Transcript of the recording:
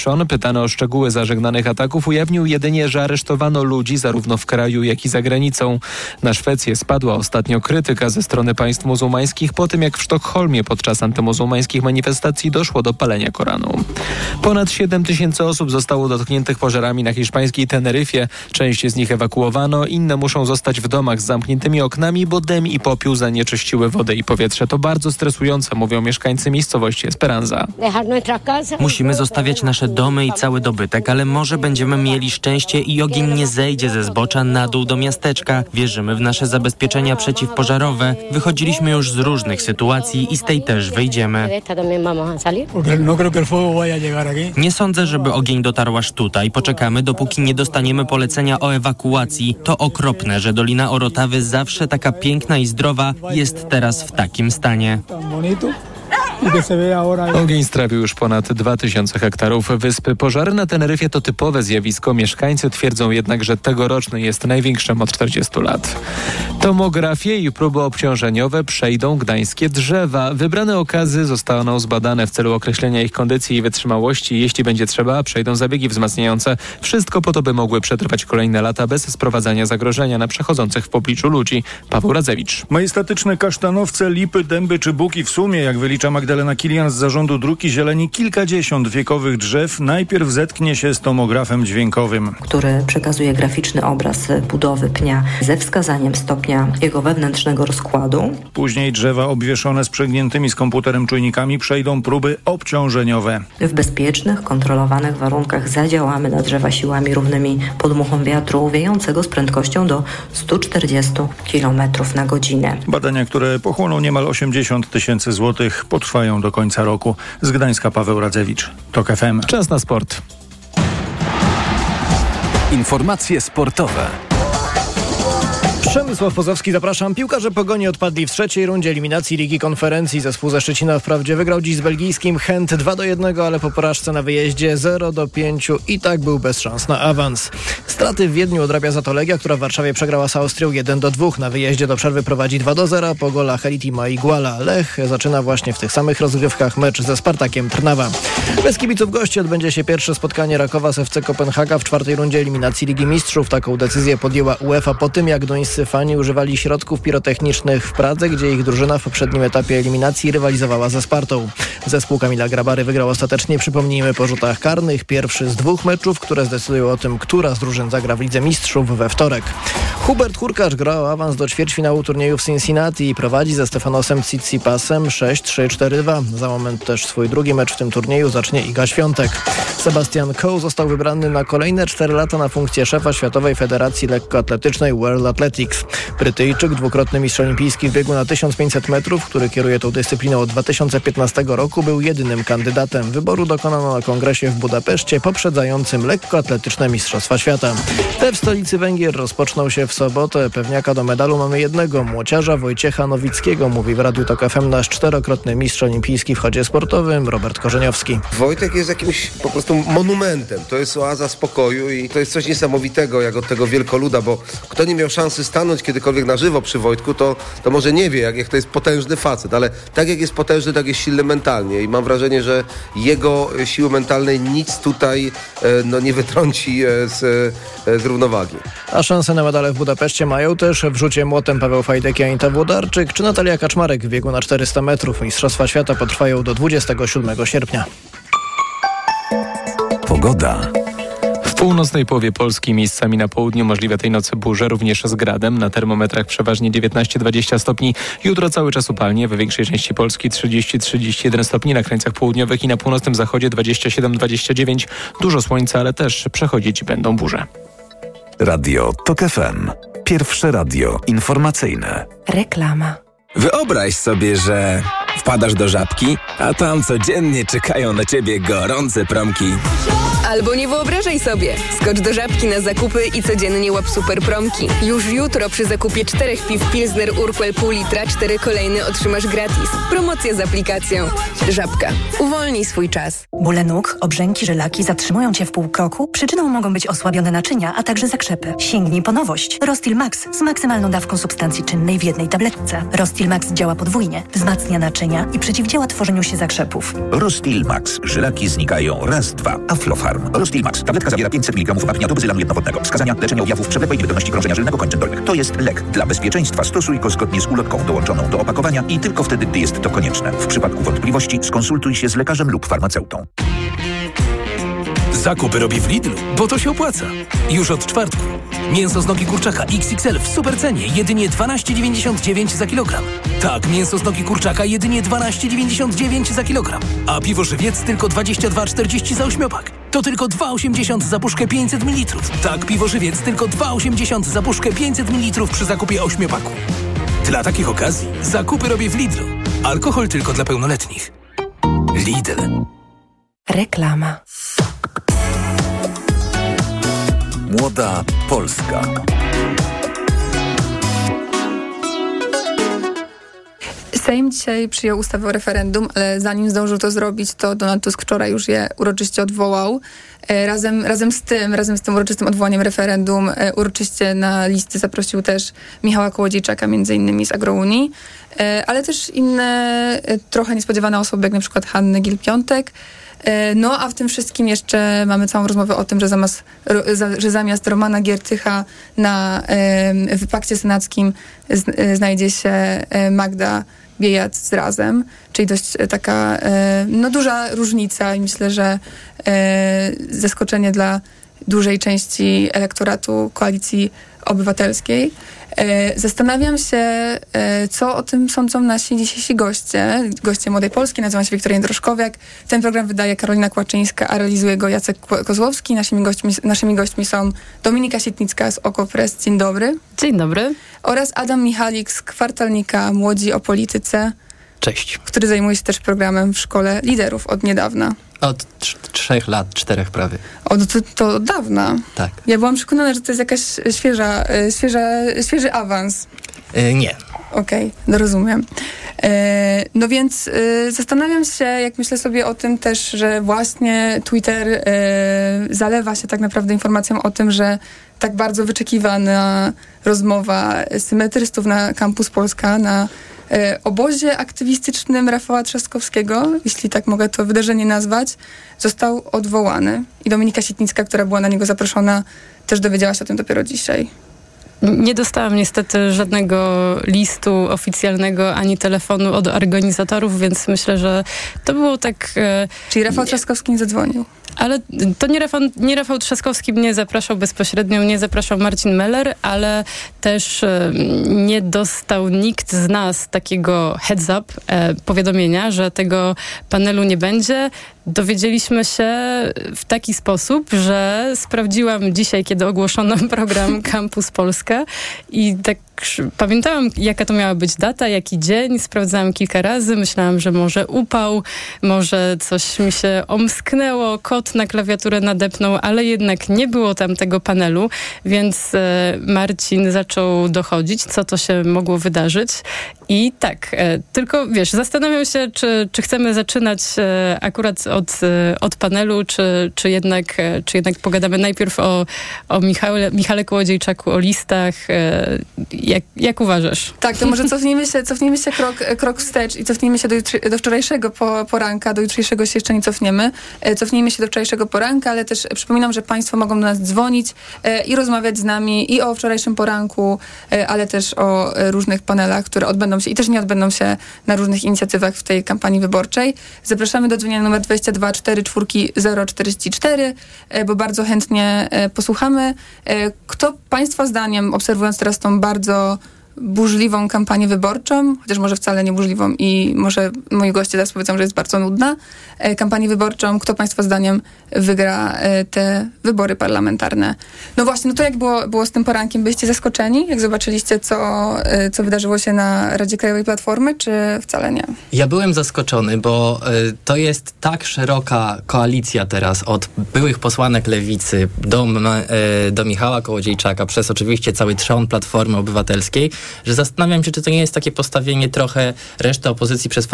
Dyszon, pytany o szczegóły zażegnanych ataków, ujawnił jedynie, że aresztowano ludzi zarówno w kraju, jak i za granicą. Na Szwecję spadła ostatnio krytyka ze strony państw muzułmańskich po tym, jak w Sztokholmie podczas antymuzułmańskich manifestacji doszło do palenia Koranu. Ponad 7 tysięcy osób zostało dotkniętych pożarami na hiszpańskiej Teneryfie. Część z nich ewakuowano, inne muszą zostać w domach z zamkniętymi oknami, bo dym i popiół zanieczyściły wodę i powietrze. To bardzo stresujące, mówią mieszkańcy miejscowości Esperanza. Musimy zostawiać nasze domy i cały dobytek, ale może będziemy mieli szczęście i ogień nie zejdzie ze zbocza na dół do miasteczka. Wierzymy w nasze zabezpieczenia przeciwpożarowe. Wychodziliśmy już z różnych sytuacji i z tej też wyjdziemy. Nie sądzę, żeby ogień dotarł aż tutaj. Poczekamy, dopóki nie dostaniemy polecenia o ewakuacji. To okropne, że Dolina Orotawy, zawsze taka piękna i zdrowa, jest teraz w takim stanie. Ogień strawił już ponad 2000 hektarów wyspy. Pożary na Teneryfie to typowe zjawisko. Mieszkańcy twierdzą jednak, że tegoroczny jest największym od 40 lat. Tomografię i próby obciążeniowe przejdą gdańskie drzewa. Wybrane okazy zostaną zbadane w celu określenia ich kondycji i wytrzymałości. Jeśli będzie trzeba, przejdą zabiegi wzmacniające. Wszystko po to, by mogły przetrwać kolejne lata bez sprowadzania zagrożenia na przechodzących w pobliczu ludzi. Paweł Radzewicz. Majestatyczne kasztanowce, lipy, dęby czy buki w sumie, jak wylicza Magdalena Kilian z zarządu Druki Zieleni, kilkadziesiąt wiekowych drzew najpierw zetknie się z tomografem dźwiękowym. który przekazuje graficzny obraz budowy pnia ze wskazaniem stopnia jego wewnętrznego rozkładu. Później drzewa obwieszone sprzęgniętymi z komputerem czujnikami przejdą próby obciążeniowe. W bezpiecznych, kontrolowanych warunkach zadziałamy na drzewa siłami równymi podmuchom wiatru wiejącego z prędkością do 140 km na godzinę. Badania, które pochłoną niemal 80 tysięcy złotych, potrwają do końca roku. Z Gdańska Paweł Radzewicz, TOK FM. Czas na sport. Informacje sportowe. Przemysław Pozowski, zapraszam. Piłkarze Pogoni odpadli w trzeciej rundzie eliminacji Ligi Konferencji. Zespół ze Szczecina wprawdzie wygrał dziś z belgijskim Chęt 2 do 1, ale po porażce na wyjeździe 0 do 5 i tak był bez szans na awans. Straty w Wiedniu odrabia za to Legia, która w Warszawie przegrała z Austrią 1 do 2. Na wyjeździe do przerwy prowadzi 2 do 0 po golach Elitima i Guala. Lech zaczyna właśnie w tych samych rozgrywkach mecz ze Spartakiem Trnawa. Bez kibiców gości odbędzie się pierwsze spotkanie Rakowa z FC Kopenhaga w czwartej rundzie eliminacji Ligi Mistrzów. Taką decyzję podjęła UEFA po tym, jak duńscy fani używali środków pirotechnicznych w Pradze, gdzie ich drużyna w poprzednim etapie eliminacji rywalizowała ze Spartą. Zespół Kamila Grabary wygrał ostatecznie, przypomnijmy, po rzutach karnych. Pierwszy z dwóch meczów, które zdecydują o tym, która z drużyn zagra w Lidze Mistrzów we wtorek. Hubert Hurkacz grał awans do ćwierćfinału turnieju w Cincinnati i prowadzi ze Stefanosem Tsitsipasem 6-3-4-2. Za moment też swój drugi mecz w tym turnieju zacznie Iga Świątek. Sebastian Coe został wybrany na kolejne 4 lata na funkcję szefa Światowej Federacji Lekkoatletycznej World Athletics. Brytyjczyk, dwukrotny mistrz olimpijski w biegu na 1500 metrów, który kieruje tą dyscypliną od 2015 roku, był jedynym kandydatem. Wyboru dokonano na kongresie w Budapeszcie poprzedzającym lekkoatletyczne Mistrzostwa Świata. Te w stolicy Węgier rozpoczną się w sobotę. Pewniaka do medalu mamy jednego, młociarza Wojciecha Nowickiego, mówi w Radiu Tok FM nasz czterokrotny mistrz olimpijski w chodzie sportowym Robert Korzeniowski. Wojtek jest jakimś po prostu monumentem. To jest oaza spokoju i to jest coś niesamowitego, jak od tego wielkoluda, bo kto nie miał szansy stanąć kiedykolwiek na żywo przy Wojtku, to, to może nie wie, jak, jak to jest potężny facet, ale tak jak jest potężny, tak jest silny mentalnie i mam wrażenie, że jego siły mentalnej nic tutaj e, no, nie wytrąci e, z, e, z równowagi. A szanse na medale w Budapeszcie mają też w rzucie młotem Paweł Fajdek i Anita Włodarczyk czy Natalia Kaczmarek w biegu na 400 metrów. Mistrzostwa Świata potrwają do 27 sierpnia. Pogoda. W północnej połowie Polski miejscami na południu możliwe tej nocy burze, również z gradem. Na termometrach przeważnie 19-20 stopni. Jutro cały czas upalnie, we większej części Polski 30-31 stopni, na krańcach południowych i na północnym zachodzie 27-29. Dużo słońca, ale też przechodzić będą burze. Radio TOK FM. Pierwsze radio informacyjne. Reklama. Wyobraź sobie, że wpadasz do żabki, a tam codziennie czekają na ciebie gorące promki. Albo nie wyobrażaj sobie. Skocz do żabki na zakupy i codziennie łap super promki. Już jutro przy zakupie czterech piw Pilsner Urquell pół litra, cztery kolejne otrzymasz gratis. Promocja z aplikacją. Żabka. Uwolnij swój czas. Bóle nóg, obrzęki, żylaki zatrzymują Cię w pół kroku? Przyczyną mogą być osłabione naczynia, a także zakrzepy. Sięgnij po nowość. Rostil Max z maksymalną dawką substancji czynnej w jednej tabletce. Rostil Max działa podwójnie. Wzmacnia naczynia i przeciwdziała tworzeniu się zakrzepów. Rostil Max. Żylaki znikają. Raz, dwa. Aflofarm. Rostil Max. Tabletka zawiera 500 mg apniatu bezylanu jednowodnego. Wskazania leczenia objawów przewlekłej niewydolności krążenia żylnego kończyn dolnych. To jest lek. Dla bezpieczeństwa stosuj go zgodnie z ulotką dołączoną do opakowania i tylko wtedy, gdy jest to konieczne. W przypadku wątpliwości skonsultuj się z lekarzem lub farmaceutą. Zakupy robi w Lidlu, bo to się opłaca. Już od czwartku. Mięso z nogi kurczaka XXL w supercenie jedynie 12,99 za kilogram. Tak, mięso z nogi kurczaka jedynie 12,99 za kilogram. A piwo żywiec tylko 22,40 za ośmiopak. To tylko 2,80 za puszkę 500 ml. Tak, piwo żywiec tylko 2,80 za puszkę 500 ml przy zakupie ośmiopaku. Dla takich okazji zakupy robię w Lidlu. Alkohol tylko dla pełnoletnich. Lidl. Reklama. Młoda Polska. Sejm dzisiaj przyjął ustawę o referendum, ale zanim zdążył to zrobić, to Donald Tusk wczoraj już je uroczyście odwołał. E, razem, razem z tym, razem z tym uroczystym odwołaniem referendum, e, uroczyście na listy zaprosił też Michała Kołodziejczaka, między innymi z Agrounii, e, ale też inne trochę niespodziewane osoby, jak na przykład Hanny Gil-Piątek. No, a w tym wszystkim jeszcze mamy całą rozmowę o tym, że zamiast, że zamiast Romana Giertycha na, w pakcie senackim znajdzie się Magda Biejat z Razem, czyli dość taka no, duża różnica i myślę, że zaskoczenie dla dużej części elektoratu koalicji obywatelskiej. Zastanawiam się, co o tym sądzą nasi dzisiejsi goście, goście Młodej Polski. Nazywam się Wiktoria Droszkowiak. Ten program wydaje Karolina Kłaczyńska, a realizuje go Jacek Kozłowski. Naszymi gośćmi, naszymi gośćmi są Dominika Sietnicka z Oko Press. Dzień dobry. Dzień dobry. Oraz Adam Michalik z kwartalnika Młodzi o Polityce. Cześć. Który zajmuje się też programem w Szkole Liderów od niedawna. Od trzech lat, czterech prawie. Od, to, to od dawna. Tak. Ja byłam przekonana, że to jest jakaś świeża, świeża, świeży awans. Yy, nie. Okej, okay, no rozumiem. E, no więc e, zastanawiam się, jak myślę sobie o tym też, że właśnie Twitter e, zalewa się tak naprawdę informacją o tym, że tak bardzo wyczekiwana rozmowa symetrystów na Campus Polska, na obozie aktywistycznym Rafała Trzaskowskiego, jeśli tak mogę to wydarzenie nazwać, został odwołany. I Dominika Sitnicka, która była na niego zaproszona, też dowiedziała się o tym dopiero dzisiaj. Nie dostałam niestety żadnego listu oficjalnego ani telefonu od organizatorów, więc myślę, że to było tak. E, Czyli Rafał Trzaskowski nie zadzwonił. Ale to nie Rafał, nie Rafał Trzaskowski mnie zapraszał bezpośrednio, nie zapraszał Marcin Meller, ale też e, nie dostał nikt z nas takiego heads up, e, powiadomienia, że tego panelu nie będzie. Dowiedzieliśmy się w taki sposób, że sprawdziłam dzisiaj, kiedy ogłoszono program Campus Polska i tak pamiętałam, jaka to miała być data, jaki dzień. Sprawdzałam kilka razy. Myślałam, że może upał, może coś mi się omsknęło, kot na klawiaturę nadepnął, ale jednak nie było tam tego panelu, więc e, Marcin zaczął dochodzić, co to się mogło wydarzyć. I tak, e, tylko wiesz, zastanawiam się, czy, czy chcemy zaczynać e, akurat od, od panelu, czy, czy, jednak, czy jednak pogadamy najpierw o, o Michale, Michale Kołodziejczaku, o listach jak, jak uważasz? Tak, to może cofnijmy się, cofnijmy się krok, krok wstecz i cofnijmy się do, do wczorajszego po, poranka, do jutrzejszego się jeszcze nie cofniemy. E, cofnijmy się do wczorajszego poranka, ale też przypominam, że Państwo mogą do nas dzwonić e, i rozmawiać z nami i o wczorajszym poranku, e, ale też o różnych panelach, które odbędą się i też nie odbędą się na różnych inicjatywach w tej kampanii wyborczej. Zapraszamy do dzwonienia numer 22 44 044, bo bardzo chętnie posłuchamy. Kto Państwa zdaniem, obserwując teraz tą bardzo pero burzliwą kampanię wyborczą, chociaż może wcale nie burzliwą i może moi goście teraz powiedzą, że jest bardzo nudna, e, kampanię wyborczą. Kto Państwa zdaniem wygra e, te wybory parlamentarne? No właśnie, no to jak było, było z tym porankiem? Byliście zaskoczeni, jak zobaczyliście, co, e, co wydarzyło się na Radzie Krajowej Platformy, czy wcale nie? Ja byłem zaskoczony, bo to jest tak szeroka koalicja teraz od byłych posłanek Lewicy do, do Michała Kołodziejczaka, przez oczywiście cały trzon Platformy Obywatelskiej, że zastanawiam się, czy to nie jest takie postawienie trochę reszty opozycji przez fakt,